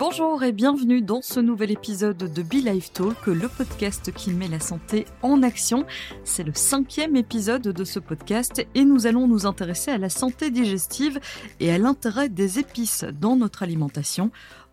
Bonjour et bienvenue dans ce nouvel épisode de Be Life Talk, le podcast qui met la santé en action. C'est le cinquième épisode de ce podcast et nous allons nous intéresser à la santé digestive et à l'intérêt des épices dans notre alimentation.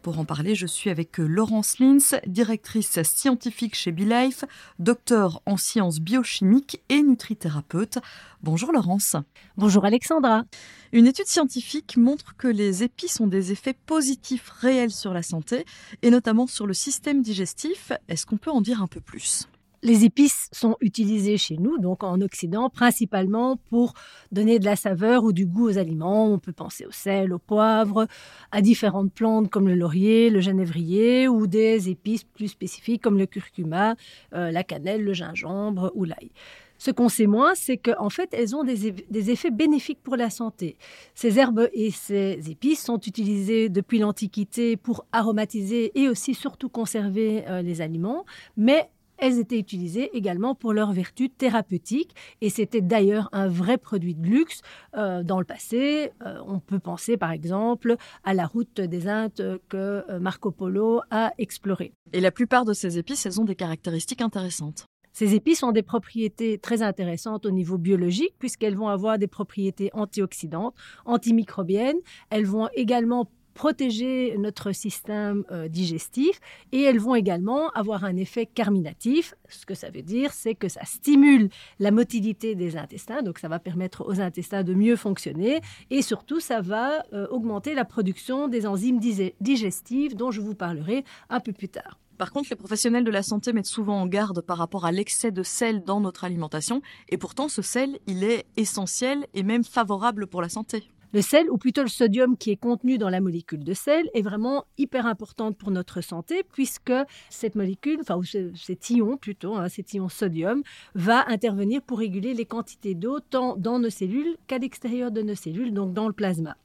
Pour en parler, je suis avec Laurence Lins, directrice scientifique chez BeLife, docteur en sciences biochimiques et nutrithérapeute. Bonjour Laurence. Bonjour Alexandra. Une étude scientifique montre que les épices ont des effets positifs réels sur la santé et notamment sur le système digestif. Est-ce qu'on peut en dire un peu plus? Les épices sont utilisées chez nous, donc en Occident, principalement pour donner de la saveur ou du goût aux aliments. On peut penser au sel, au poivre, à différentes plantes comme le laurier, le genévrier ou des épices plus spécifiques comme le curcuma, euh, la cannelle, le gingembre ou l'ail. Ce qu'on sait moins, c'est qu'en fait, elles ont des, effets bénéfiques pour la santé. Ces herbes et ces épices sont utilisées depuis l'Antiquité pour aromatiser et aussi surtout conserver euh, les aliments, mais elles étaient utilisées également pour leurs vertus thérapeutiques et c'était d'ailleurs un vrai produit de luxe euh, dans le passé. Euh, on peut penser par exemple à la route des Indes que euh, Marco Polo a explorée. Et la plupart de ces épices, elles ont des caractéristiques intéressantes. Ces épices ont des propriétés très intéressantes au niveau biologique puisqu'elles vont avoir des propriétés antioxydantes, antimicrobiennes. Elles vont également protéger notre système euh, digestif et elles vont également avoir un effet carminatif. Ce que ça veut dire, c'est que ça stimule la motilité des intestins, donc ça va permettre aux intestins de mieux fonctionner et surtout ça va euh, augmenter la production des enzymes digestives dont je vous parlerai un peu plus tard. Par contre, les professionnels de la santé mettent souvent en garde par rapport à l'excès de sel dans notre alimentation, et pourtant ce sel, il est essentiel et même favorable pour la santé. Le sel, ou plutôt le sodium qui est contenu dans la molécule de sel, est vraiment hyper importante pour notre santé puisque cette molécule, enfin cet ion plutôt, hein, cet ion sodium, va intervenir pour réguler les quantités d'eau tant dans nos cellules qu'à l'extérieur de nos cellules, donc dans le plasma.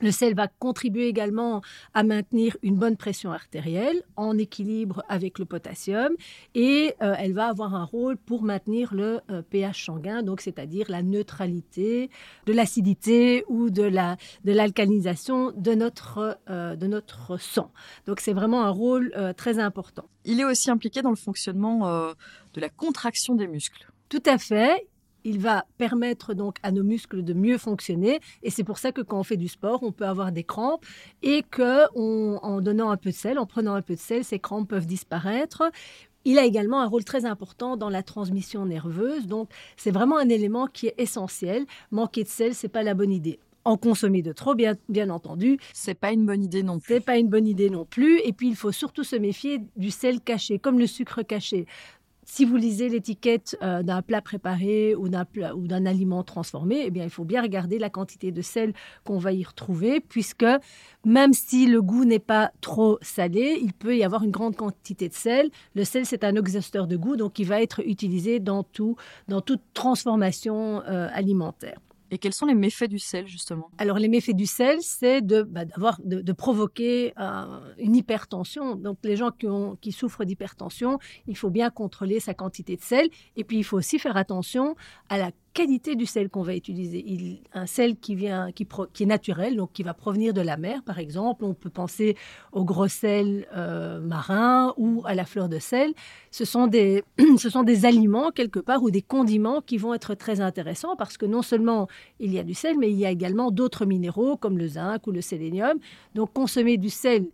Le sel va contribuer également à maintenir une bonne pression artérielle en équilibre avec le potassium et euh, elle va avoir un rôle pour maintenir le euh, pH sanguin, donc c'est-à-dire la neutralité de l'acidité ou de la de l'alcalinisation de notre euh, de notre sang. Donc c'est vraiment un rôle très important. Il est aussi impliqué dans le fonctionnement de la contraction des muscles. Tout à fait il va permettre donc à nos muscles de mieux fonctionner. Et c'est pour ça que quand on fait du sport, on peut avoir des crampes et que en donnant un peu de sel, en prenant un peu de sel, ces crampes peuvent disparaître. Il a également un rôle très important dans la transmission nerveuse. Donc, c'est vraiment un élément qui est essentiel. Manquer de sel, c'est pas la bonne idée en consommer de trop, bien, bien entendu. C'est pas une bonne idée non plus. C'est pas une bonne idée non plus. Et puis, il faut surtout se méfier du sel caché, comme le sucre caché si vous lisez l'étiquette euh, d'un plat préparé ou d'un aliment transformé, eh bien, il faut bien regarder la quantité de sel qu'on va y retrouver, puisque même si le goût n'est pas trop salé, il peut y avoir une grande quantité de sel. Le sel, c'est un exhausteur de goût, donc il va être utilisé dans tout, dans toute transformation euh, alimentaire. Et quels sont les méfaits du sel, justement? Alors, les méfaits du sel, c'est de, bah, de, provoquer euh, une hypertension. Donc, les gens qui, qui souffrent d'hypertension, il faut bien contrôler sa quantité de sel. Et puis, il faut aussi faire attention à la qualité du sel qu'on va utiliser. Il, un sel qui, vient, qui, qui, est naturel, donc qui va provenir de la mer, par exemple. On peut penser au gros sel euh, marin ou à la fleur de sel. Ce sont, des, ce sont des aliments, quelque part, ou des condiments qui vont être très intéressants parce que non seulement il y a du sel, mais il y a également d'autres minéraux comme le zinc ou le sélénium. Donc consommer du sel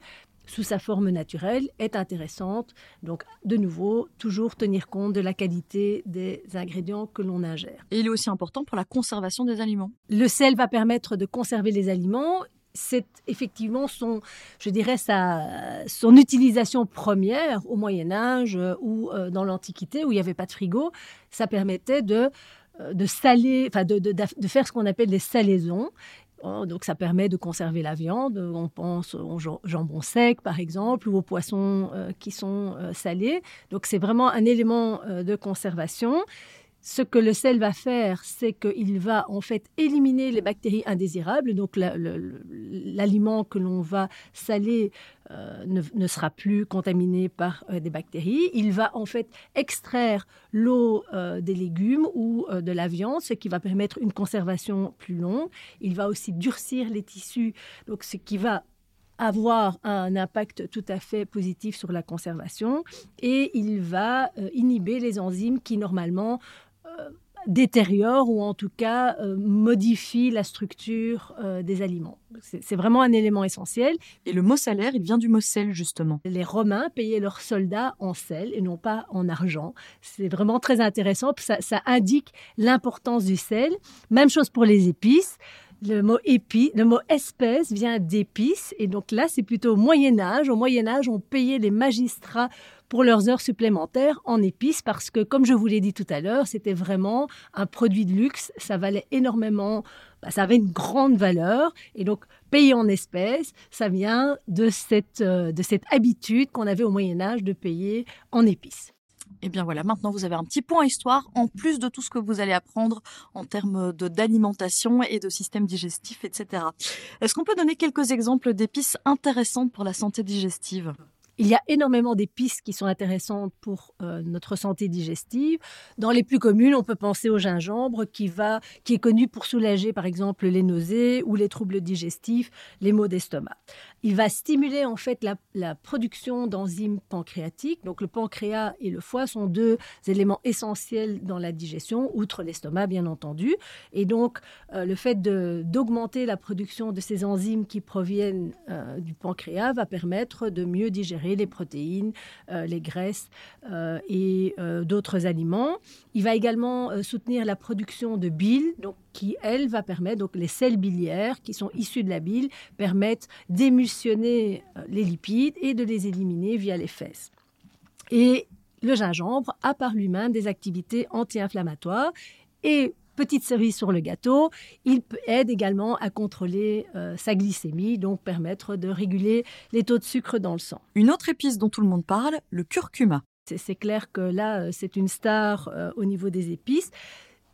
sous sa forme naturelle est intéressante. Donc, de nouveau, toujours tenir compte de la qualité des ingrédients que l'on ingère. Et il est aussi important pour la conservation des aliments. Le sel va permettre de conserver les aliments. C'est effectivement son, je dirais, sa, son utilisation première au Moyen Âge ou euh, dans l'Antiquité où il n'y avait pas de frigo. Ça permettait de euh, de saler, enfin de, de, de, faire ce qu'on appelle des salaisons. Oh, donc ça permet de conserver la viande. On pense au jambon sec par exemple ou aux poissons euh, qui sont euh, salés. Donc c'est vraiment un élément euh, de conservation. Ce que le sel va faire, c'est qu'il va en fait éliminer les bactéries indésirables. Donc l'aliment que l'on va saler euh, ne, sera plus contaminé par euh, des bactéries. Il va en fait extraire l'eau euh, des légumes ou de la viande, ce qui va permettre une conservation plus longue. Il va aussi durcir les tissus, donc ce qui va avoir un impact tout à fait positif sur la conservation et il va inhiber les enzymes qui normalement détériore ou en tout cas euh, modifie la structure euh, des aliments. C'est vraiment un élément essentiel. Et le mot salaire, il vient du mot sel, justement. Les Romains payaient leurs soldats en sel et non pas en argent. C'est vraiment très intéressant. Ça, ça indique l'importance du sel. Même chose pour les épices. Le mot épi, le mot espèce vient d'épices. Et donc là, c'est plutôt au Moyen Âge. Au Moyen Âge, on payait les magistrats pour leurs heures supplémentaires en épices parce que, comme je vous l'ai dit tout à l'heure, c'était vraiment un produit de luxe. Ça valait énormément, bah, ça avait une grande valeur. Et donc, payer en espèces, ça vient de cette, euh, de cette habitude qu'on avait au Moyen Âge de payer en épices. Et eh bien voilà, maintenant vous avez un petit point histoire en plus de tout ce que vous allez apprendre en termes d'alimentation et de système digestif, etc. Est-ce qu'on peut donner quelques exemples d'épices intéressantes pour la santé digestive? Il y a énormément d'épices qui sont intéressantes pour euh, notre santé digestive. Dans les plus communes, on peut penser au gingembre qui, va, qui est connu pour soulager par exemple les nausées ou les troubles digestifs, les maux d'estomac. Il va stimuler en fait la, production d'enzymes pancréatiques. Donc le pancréas et le foie sont deux éléments essentiels dans la digestion, outre l'estomac bien entendu. Et donc euh, le fait d'augmenter la production de ces enzymes qui proviennent euh, du pancréas va permettre de mieux digérer les protéines, euh, les graisses euh, et euh, d'autres aliments. Il va également soutenir la production de bile, donc qui, elle, va permettre, donc les sels biliaires qui sont issus de la bile, permettent d'émulsionner les lipides et de les éliminer via les fesses. Et le gingembre a par lui-même des activités anti-inflammatoires et petite cerise sur le gâteau, il aide également à contrôler euh, sa glycémie, donc permettre de réguler les taux de sucre dans le sang. Une autre épice dont tout le monde parle, le curcuma. C'est clair que là, euh, c'est une star euh, au niveau des épices.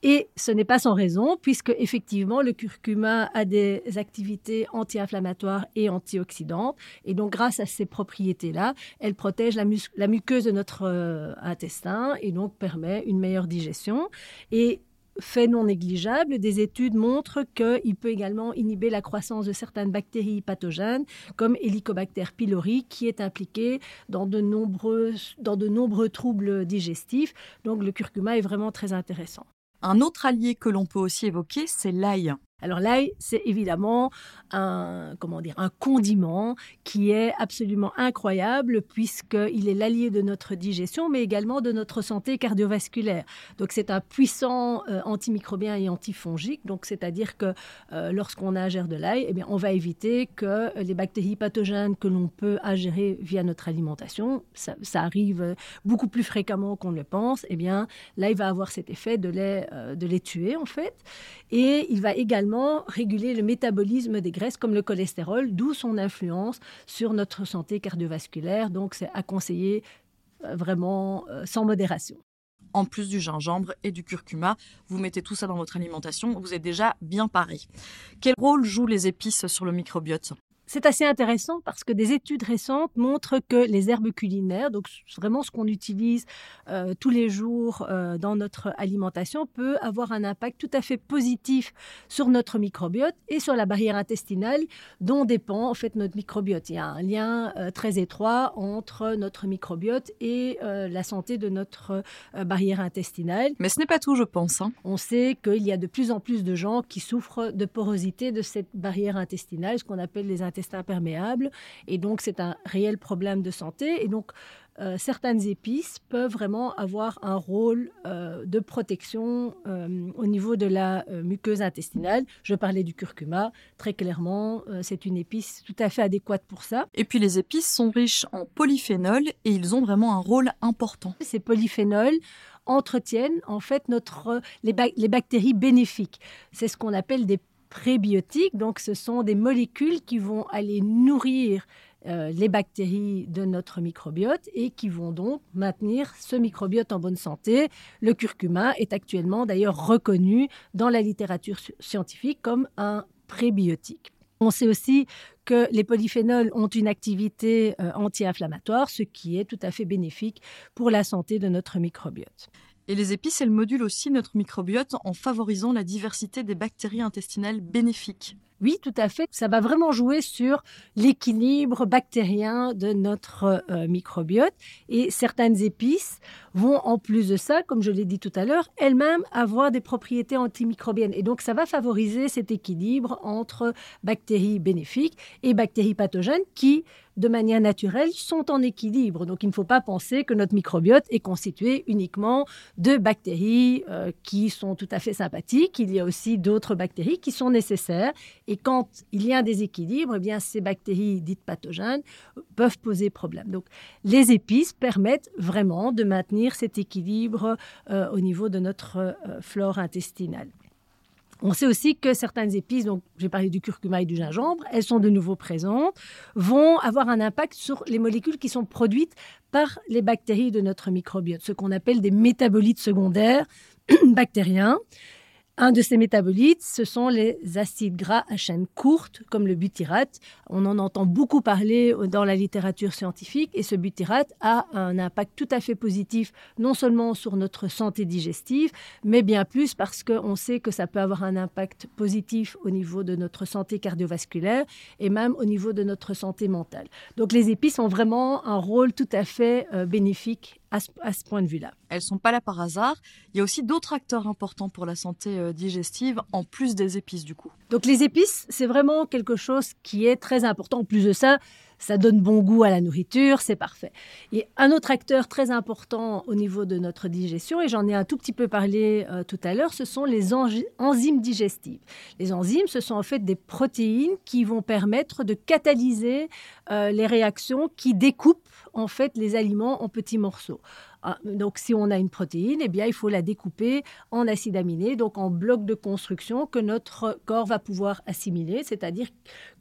Et ce n'est pas sans raison, puisque effectivement, le curcuma a des activités anti-inflammatoires et antioxydantes. Et donc, grâce à ces propriétés-là, elle protège la, la, muqueuse de notre intestin et donc permet une meilleure digestion. Et fait non négligeable, des études montrent qu'il peut également inhiber la croissance de certaines bactéries pathogènes, comme Helicobacter pylori, qui est impliqué dans de, nombreux, dans de nombreux troubles digestifs. Donc le curcuma est vraiment très intéressant. Un autre allié que l'on peut aussi évoquer, c'est l'ail. Alors l'ail, c'est évidemment un, comment dire, un condiment qui est absolument incroyable puisqu'il est l'allié de notre digestion, mais également de notre santé cardiovasculaire. Donc c'est un puissant euh, antimicrobien et antifongique. Donc c'est-à-dire que euh, lorsqu'on ingère de l'ail, eh bien, on va éviter que les bactéries pathogènes que l'on peut ingérer via notre alimentation, ça, arrive beaucoup plus fréquemment qu'on ne le pense, eh bien l'ail va avoir cet effet de les, euh, de les tuer en fait. Et il va également réguler le métabolisme des graisses comme le cholestérol, d'où son influence sur notre santé cardiovasculaire. Donc c'est à conseiller euh, vraiment euh, sans modération. En plus du gingembre et du curcuma, vous mettez tout ça dans votre alimentation, vous êtes déjà bien paré. Quel rôle jouent les épices sur le microbiote? C'est assez intéressant parce que des études récentes montrent que les herbes culinaires, donc vraiment ce qu'on utilise euh, tous les jours euh, dans notre alimentation, peut avoir un impact tout à fait positif sur notre microbiote et sur la barrière intestinale dont dépend en fait notre microbiote. Il y a un lien euh, très étroit entre notre microbiote et la santé de notre barrière intestinale. Mais ce n'est pas tout, je pense. Hein. On sait qu'il y a de plus en plus de gens qui souffrent de porosité de cette barrière intestinale, ce qu'on appelle les intestins imperméable. Et donc, c'est un réel problème de santé. Et donc, euh, certaines épices peuvent vraiment avoir un rôle euh, de protection euh, au niveau de la muqueuse intestinale. Je parlais du curcuma, très clairement, c'est une épice tout à fait adéquate pour ça. Et puis les épices sont riches en polyphénols et ils ont vraiment un rôle important. Ces polyphénols entretiennent en fait notre, les, les bactéries bénéfiques. C'est ce qu'on appelle des prébiotiques. Donc, ce sont des molécules qui vont aller nourrir euh, les bactéries de notre microbiote et qui vont donc maintenir ce microbiote en bonne santé. Le curcuma est actuellement d'ailleurs reconnu dans la littérature scientifique comme un prébiotique. On sait aussi que les polyphénols ont une activité euh, anti-inflammatoire, ce qui est tout à fait bénéfique pour la santé de notre microbiote. Et les épices, elles modulent aussi notre microbiote en favorisant la diversité des bactéries intestinales bénéfiques. Oui, tout à fait. Ça va vraiment jouer sur l'équilibre bactérien de notre euh, microbiote. Et certaines épices vont, en plus de ça, comme je l'ai dit tout à l'heure, elles-mêmes avoir des propriétés antimicrobiennes. Et donc, ça va favoriser cet équilibre entre bactéries bénéfiques et bactéries pathogènes qui de manière naturelle, sont en équilibre. Donc il ne faut pas penser que notre microbiote est constitué uniquement de bactéries euh, qui sont tout à fait sympathiques. Il y a aussi d'autres bactéries qui sont nécessaires. Quand il y a un déséquilibre, eh bien, ces bactéries dites pathogènes peuvent poser problème. Donc les épices permettent vraiment de maintenir cet équilibre euh, au niveau de notre euh, flore intestinale. On sait aussi que certaines épices, donc j'ai parlé du curcuma et du gingembre, elles sont de nouveau présentes, vont avoir un impact sur les molécules qui sont produites par les bactéries de notre microbiote, ce qu'on appelle des métabolites secondaires bactériens. Un de ces métabolites, ce sont les acides gras à chaîne courte, comme le butyrate. On en entend beaucoup parler dans la littérature scientifique et ce butyrate a un impact tout à fait positif, non seulement sur notre santé digestive, mais bien plus parce qu'on sait que ça peut avoir un impact positif au niveau de notre santé cardiovasculaire et même au niveau de notre santé mentale. Donc les épices ont vraiment un rôle tout à fait euh, bénéfique à ce, point de vue-là. Elles sont pas là par hasard. Il y a aussi d'autres acteurs importants pour la santé euh, digestive, en plus des épices du coup. Donc les épices, c'est vraiment quelque chose qui est très important. En plus de ça, ça donne bon goût à la nourriture, c'est parfait. Et un autre acteur très important au niveau de notre digestion, et j'en ai un tout petit peu parlé euh, tout à l'heure, ce sont les enzymes digestives. Les enzymes, ce sont en fait des protéines qui vont permettre de catalyser euh, les réactions qui découpent en fait les aliments en petits morceaux. Ah, donc, si on a une protéine, eh bien, il faut la découper en acides aminés, donc en blocs de construction que notre corps va pouvoir assimiler, c'est-à-dire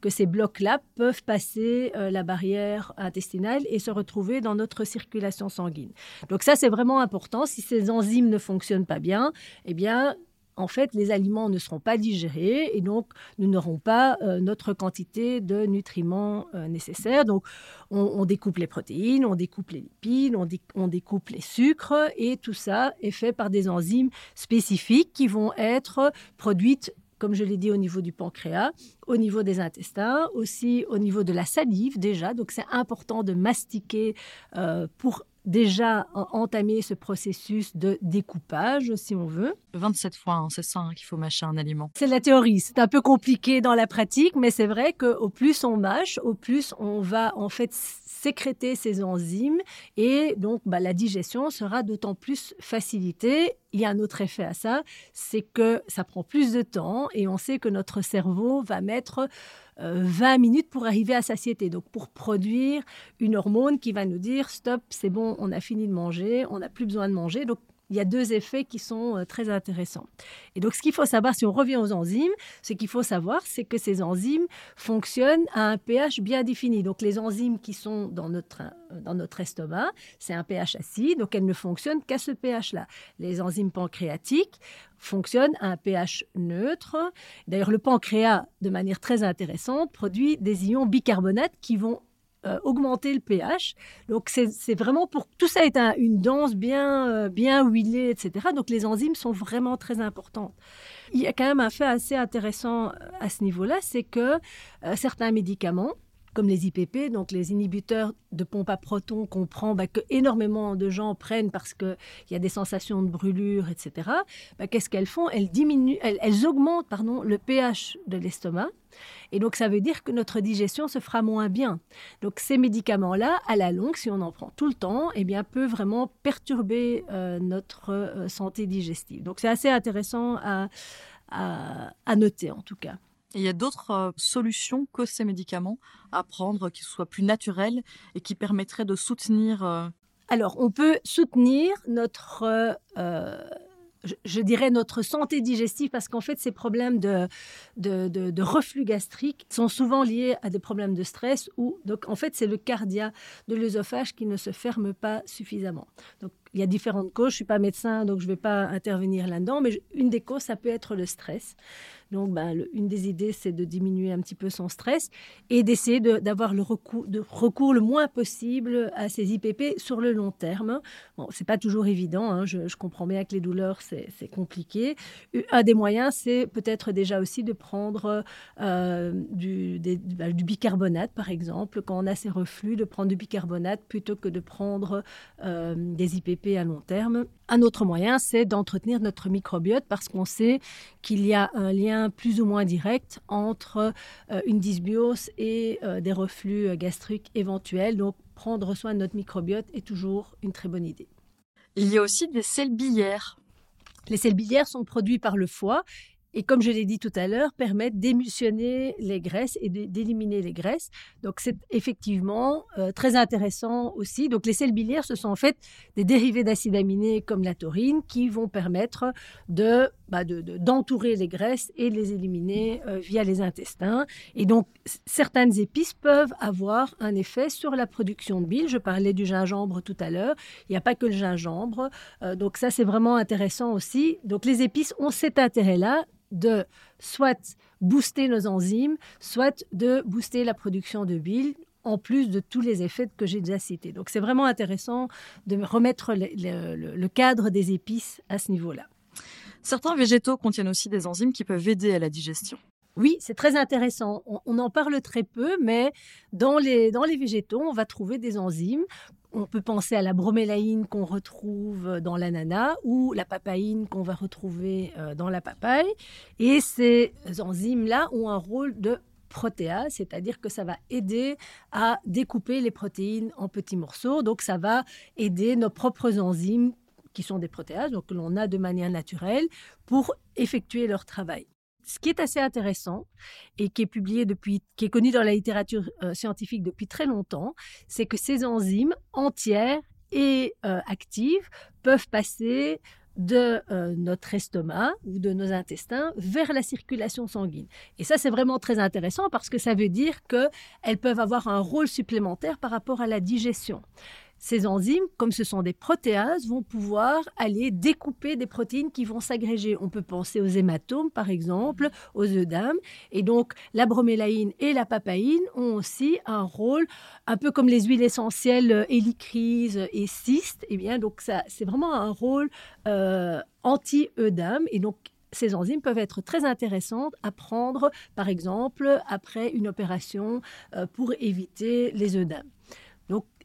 que ces blocs-là peuvent passer euh, la barrière intestinale et se retrouver dans notre circulation sanguine. Donc ça, c'est vraiment important. Si ces enzymes ne fonctionnent pas bien, eh bien, en fait, les aliments ne seront pas digérés et donc nous n'aurons pas euh, notre quantité de nutriments euh, nécessaires. Donc, on, découpe les protéines, on découpe les lipides, on, découpe les sucres et tout ça est fait par des enzymes spécifiques qui vont être produites comme je l'ai dit, au niveau du pancréas, au niveau des intestins, aussi au niveau de la salive déjà. Donc c'est important de mastiquer euh, pour déjà entamer ce processus de découpage, si on veut. 27 fois, hein, c'est ça hein, qu'il faut mâcher un aliment. C'est la théorie, c'est un peu compliqué dans la pratique, mais c'est vrai qu'au plus on mâche, au plus on va en fait sécréter ces enzymes et donc bah, la digestion sera d'autant plus facilitée. Il y a un autre effet à ça, c'est que ça prend plus de temps et on sait que notre cerveau va mettre 20 euh, minutes pour arriver à satiété, donc pour produire une hormone qui va nous dire stop, c'est bon, on a fini de manger, on n'a plus besoin de manger. Il y a deux effets qui sont euh, très intéressants. Et donc, ce qu'il faut savoir, si on revient aux enzymes, ce qu'il faut savoir, c'est que ces enzymes fonctionnent à un pH bien défini. Donc, les enzymes qui sont dans notre, euh, dans notre estomac, c'est un pH acide, donc elles ne fonctionnent qu'à ce pH-là. Les enzymes pancréatiques fonctionnent à un pH neutre. D'ailleurs, le pancréas, de manière très intéressante, produit des ions bicarbonate qui vont euh, augmenter le pH. Donc c'est vraiment pour tout ça est une danse bien euh, bien huilée, etc. Donc les enzymes sont vraiment très importantes. Il y a quand même un fait assez intéressant euh, à ce niveau-là, c'est que certains médicaments comme les IPP, donc les inhibiteurs de pompe à protons qu'on prend, bah, que énormément de gens prennent parce qu'il y a des sensations de brûlure, etc. Bah, qu'est-ce qu'elles font? Elles, diminuent, elles, augmentent pardon, le pH de l'estomac. Et donc, ça veut dire que notre digestion se fera moins bien. Donc, ces médicaments-là, à la longue, si on en prend tout le temps, eh bien, peuvent vraiment perturber euh, notre euh, santé digestive. Donc, c'est assez intéressant à, à noter, en tout cas il y a d'autres euh, solutions que ces médicaments à prendre qui soient plus naturels et qui permettraient de soutenir. Euh, Alors, on peut soutenir notre euh, je, dirais, notre santé digestive, parce qu'en fait, ces problèmes de, de, reflux gastrique sont souvent liés à des problèmes de stress, ou donc en fait, c'est le cardia de l'œsophage qui ne se ferme pas suffisamment. Donc, il y a différentes causes. Je suis pas médecin, donc je ne vais pas intervenir là-dedans, mais une des causes, ça peut être le stress. Donc, ben, une des idées, c'est de diminuer un petit peu son stress et d'essayer d'avoir le recours, le moins possible à ces IPP sur le long terme. Bon, c'est pas toujours évident. Hein, je, comprends bien que les douleurs, c'est compliqué. Un des moyens, c'est peut-être déjà aussi de prendre euh, du, ben, du, bicarbonate, par exemple, quand on a ces reflux, de prendre du bicarbonate plutôt que de prendre euh, des IPP à long terme. Un autre moyen, c'est d'entretenir notre microbiote parce qu'on sait qu'il y a un lien plus ou moins direct entre euh, une dysbiose et euh, des reflux gastriques éventuels. Donc, prendre soin de notre microbiote est toujours une très bonne idée. Il y a aussi des sels biliaires. Les sels biliaires sont produits par le foie et comme je l'ai dit tout à l'heure, permettent d'émulsionner les graisses et d'éliminer les graisses. Donc c'est effectivement euh, très intéressant aussi. Donc les sels biliaires, ce sont en fait des dérivés d'acides aminés comme la taurine qui vont permettre de bah, d'entourer les graisses et de les éliminer euh, via les intestins. Et donc certaines épices peuvent avoir un effet sur la production de bile. Je parlais du gingembre tout à l'heure. Il n'y a pas que le gingembre. Euh, donc ça c'est vraiment intéressant aussi. Donc les épices ont cet intérêt-là de soit booster nos enzymes, soit de booster la production de bile en plus de tous les effets que j'ai déjà cités. Donc c'est vraiment intéressant de remettre le, cadre des épices à ce niveau-là. Certains végétaux contiennent aussi des enzymes qui peuvent aider à la digestion. Oui, c'est très intéressant. On, en parle très peu, mais dans les, dans les végétaux, on va trouver des enzymes on peut penser à la bromélaïne qu'on retrouve dans l'ananas ou la papaïne qu'on va retrouver euh, dans la papaye. Et ces enzymes-là ont un rôle de protéase, c'est-à-dire que ça va aider à découper les protéines en petits morceaux. Donc ça va aider nos propres enzymes qui sont des protéases, donc que l'on a de manière naturelle, pour effectuer leur travail ce qui est assez intéressant et qui est publié depuis, qui est connu dans la littérature euh, scientifique depuis très longtemps, c'est que ces enzymes entières et euh, actives peuvent passer de euh, notre estomac ou de nos intestins vers la circulation sanguine. Et ça, c'est vraiment très intéressant parce que ça veut dire qu'elles peuvent avoir un rôle supplémentaire par rapport à la digestion. Ces enzymes, comme ce sont des protéases, vont pouvoir aller découper des protéines qui vont s'agréger. On peut penser aux hématomes, par exemple, aux œdèmes. Et donc, la bromélaïne et la papaïne ont aussi un rôle, un peu comme les huiles essentielles hélicryse et cystes. Et eh bien, donc, ça, c'est vraiment un rôle euh, anti-œdème. Et donc, ces enzymes peuvent être très intéressantes à prendre, par exemple, après une opération euh, pour éviter les œdèmes.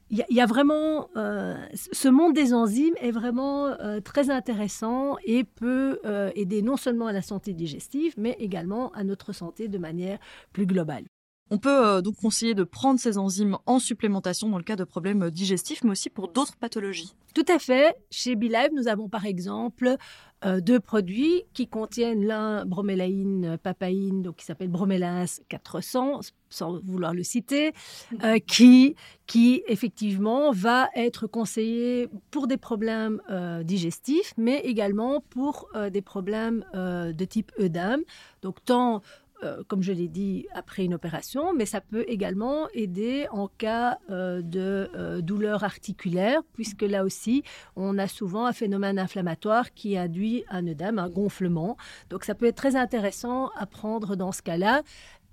Il y, a vraiment euh, ce monde des enzymes est vraiment euh, très intéressant et peut euh, aider non seulement à la santé digestive, mais également à notre santé de manière plus globale. On peut donc conseiller de prendre ces enzymes en supplémentation dans le cas de problèmes digestifs, mais aussi pour d'autres pathologies. Tout à fait. Chez BeLive, nous avons par exemple euh, deux produits qui contiennent l'un bromélaïne papaïne, donc qui s'appelle Bromélas 400, sans vouloir le citer, euh, qui, qui effectivement va être conseillé pour des problèmes euh, digestifs, mais également pour des problèmes de type œdème. Donc tant euh, comme je l'ai dit, après une opération, mais ça peut également aider en cas euh, de euh, douleur articulaire, puisque là aussi, on a souvent un phénomène inflammatoire qui induit un œdème, un gonflement. Donc ça peut être très intéressant à prendre dans ce cas-là.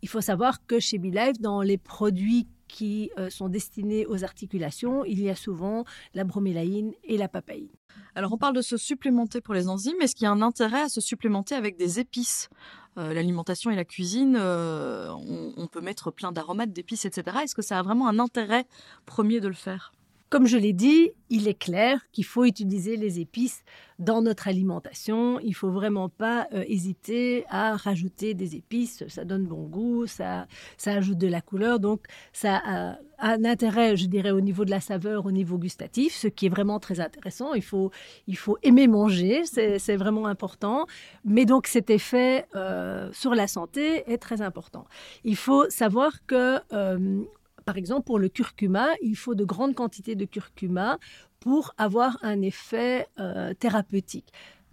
Il faut savoir que chez BeLife, dans les produits qui sont destinés aux articulations, il y a souvent la bromélaïne et la papaïne. Alors on parle de se supplémenter pour les enzymes, est-ce qu'il y a un intérêt à se supplémenter avec des épices? euh, l'alimentation et la cuisine, euh, on, peut mettre plein d'aromates, d'épices, etc. Est-ce que ça a vraiment un intérêt premier de le faire? Comme je l'ai dit, il est clair qu'il faut utiliser les épices dans notre alimentation. Il faut vraiment pas euh, hésiter à rajouter des épices. Ça donne bon goût, ça, ça ajoute de la couleur. Donc, ça a un intérêt, je dirais, au niveau de la saveur, au niveau gustatif, ce qui est vraiment très intéressant. Il faut, il faut aimer manger, c'est vraiment important. Mais donc, cet effet euh, sur la santé est très important. Il faut savoir que euh, par exemple, pour le curcuma, il faut de grandes quantités de curcuma pour avoir un effet euh, thérapeutique.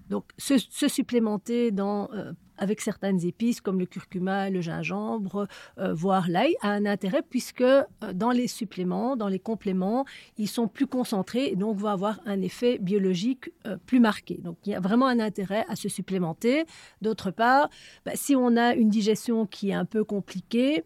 Donc, se, supplémenter euh, avec certaines épices comme le curcuma, le gingembre, euh, voire l'ail, a un intérêt puisque dans les suppléments, dans les compléments, ils sont plus concentrés et donc vont avoir un effet biologique plus marqué. Donc, il y a vraiment un intérêt à se supplémenter. D'autre part, bah, si on a une digestion qui est un peu compliquée,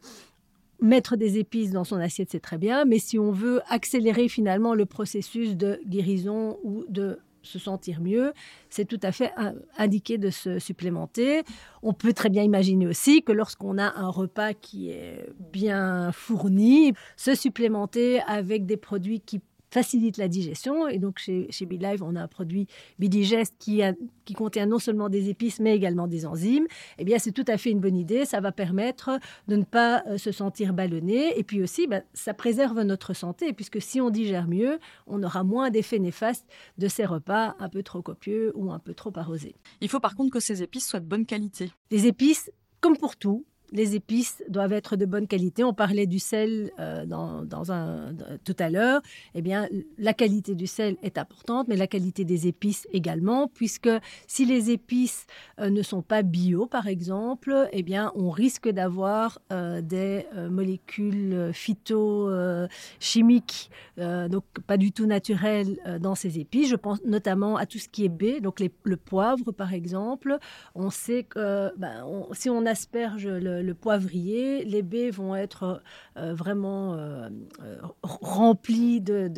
Mettre des épices dans son assiette, c'est très bien, mais si on veut accélérer finalement le processus de guérison ou de se sentir mieux, c'est tout à fait indiqué de se supplémenter. On peut très bien imaginer aussi que lorsqu'on a un repas qui est bien fourni, se supplémenter avec des produits qui facilite la digestion. Et donc, chez, chez BeLive, on a un produit BeDigest qui, qui contient non seulement des épices, mais également des enzymes. Eh bien, c'est tout à fait une bonne idée. Ça va permettre de ne pas euh, se sentir ballonné. Et puis aussi, ben, ça préserve notre santé, puisque si on digère mieux, on aura moins d'effets néfastes de ces repas un peu trop copieux ou un peu trop arrosés. Il faut par contre que ces épices soient de bonne qualité. Les épices, comme pour tout, les épices doivent être de bonne qualité. On parlait du sel euh, dans, un, tout à l'heure. Eh bien, la qualité du sel est importante, mais la qualité des épices également, puisque si les épices euh, ne sont pas bio, par exemple, eh bien, on risque d'avoir euh, des molécules phytochimiques, donc pas du tout naturelles dans ces épices. Je pense notamment à tout ce qui est baie, donc le poivre, par exemple. On sait que ben, si on asperge le le poivrier, les baies vont être euh, vraiment euh, euh, remplis de,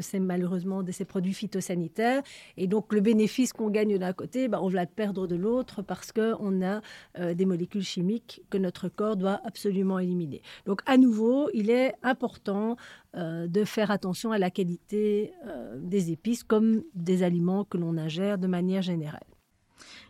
ces, malheureusement, de ces produits phytosanitaires. Et donc, le bénéfice qu'on gagne d'un côté, bah, on va le perdre de l'autre parce qu'on a des molécules chimiques que notre corps doit absolument éliminer. Donc, à nouveau, il est important de faire attention à la qualité des épices comme des aliments que l'on ingère de manière générale.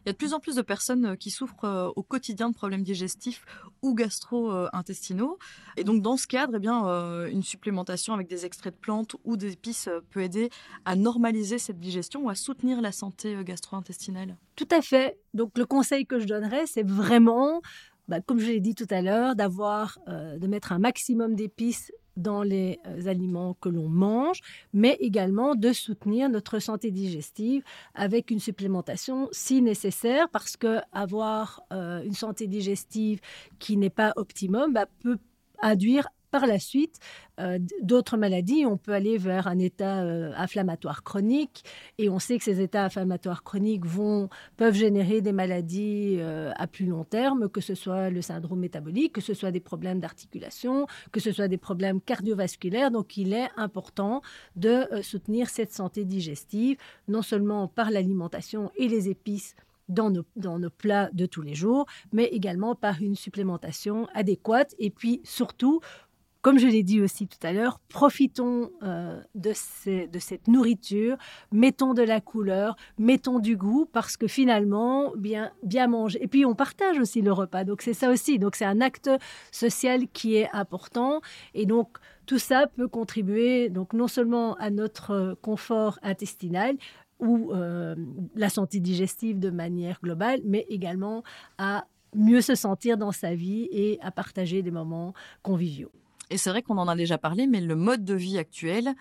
Il y a de plus en plus de personnes euh, qui souffrent euh, au quotidien de problèmes digestifs ou gastro-intestinaux. Et donc, dans ce cadre, eh bien, euh, une supplémentation avec des extraits de plantes ou d'épices peut aider à normaliser cette digestion ou à soutenir la santé gastro-intestinale. Tout à fait. Donc, le conseil que je donnerais, c'est vraiment bah, comme je l'ai dit tout à l'heure, d'avoir, de mettre un maximum d'épices dans les euh, aliments que l'on mange, mais également de soutenir notre santé digestive avec une supplémentation si nécessaire, parce que avoir euh, une santé digestive qui n'est pas optimum bah, peut induire par la suite, euh, d'autres maladies, on peut aller vers un état euh, inflammatoire chronique et on sait que ces états inflammatoires chroniques vont, peuvent générer des maladies euh, à plus long terme, que ce soit le syndrome métabolique, que ce soit des problèmes d'articulation, que ce soit des problèmes cardiovasculaires. Donc il est important de soutenir cette santé digestive, non seulement par l'alimentation et les épices dans nos, dans nos, plats de tous les jours, mais également par une supplémentation adéquate et puis surtout comme je l'ai dit aussi tout à l'heure, profitons euh, de, cette nourriture, mettons de la couleur, mettons du goût, parce que finalement, bien, bien manger. Et puis, on partage aussi le repas. Donc, c'est ça aussi. Donc, c'est un acte social qui est important. Et donc, tout ça peut contribuer, donc, non seulement à notre confort intestinal, ou euh, la santé digestive de manière globale, mais également à mieux se sentir dans sa vie et à partager des moments conviviaux. Et c'est vrai qu'on en a déjà parlé, mais le mode de vie actuel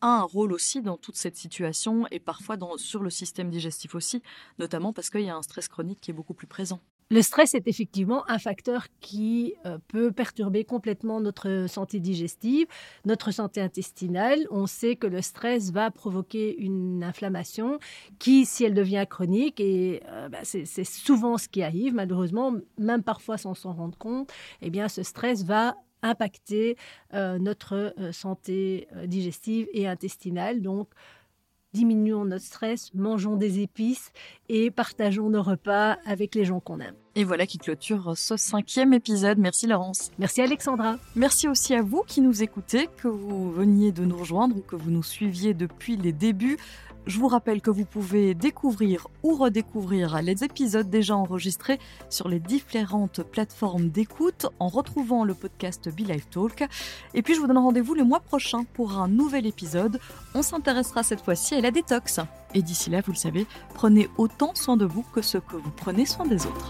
a un rôle aussi dans toute cette situation et parfois sur le système digestif aussi, notamment parce qu'il y a un stress chronique qui est beaucoup plus présent. Le stress est effectivement un facteur qui euh, peut perturber complètement notre santé digestive, notre santé intestinale. On sait que le stress va provoquer une inflammation qui, si elle devient chronique, et euh, bah, c'est souvent ce qui arrive malheureusement, même parfois sans s'en rendre compte, eh bien ce stress va impacter euh, notre euh, santé euh, digestive et intestinale. Donc, diminuons notre stress, mangeons des épices et partageons nos repas avec les gens qu'on aime. Et voilà qui clôture ce cinquième épisode. Merci Laurence. Merci Alexandra. Merci aussi à vous qui nous écoutez, que vous veniez de nous rejoindre ou que vous nous suiviez depuis les débuts. Je vous rappelle que vous pouvez découvrir ou redécouvrir les épisodes déjà enregistrés sur les différentes plateformes d'écoute en retrouvant le podcast Be Life Talk. Et puis je vous donne rendez-vous le mois prochain pour un nouvel épisode. On s'intéressera cette fois-ci à la détox. Et d'ici là, vous le savez, prenez autant soin de vous que ce que vous prenez soin des autres.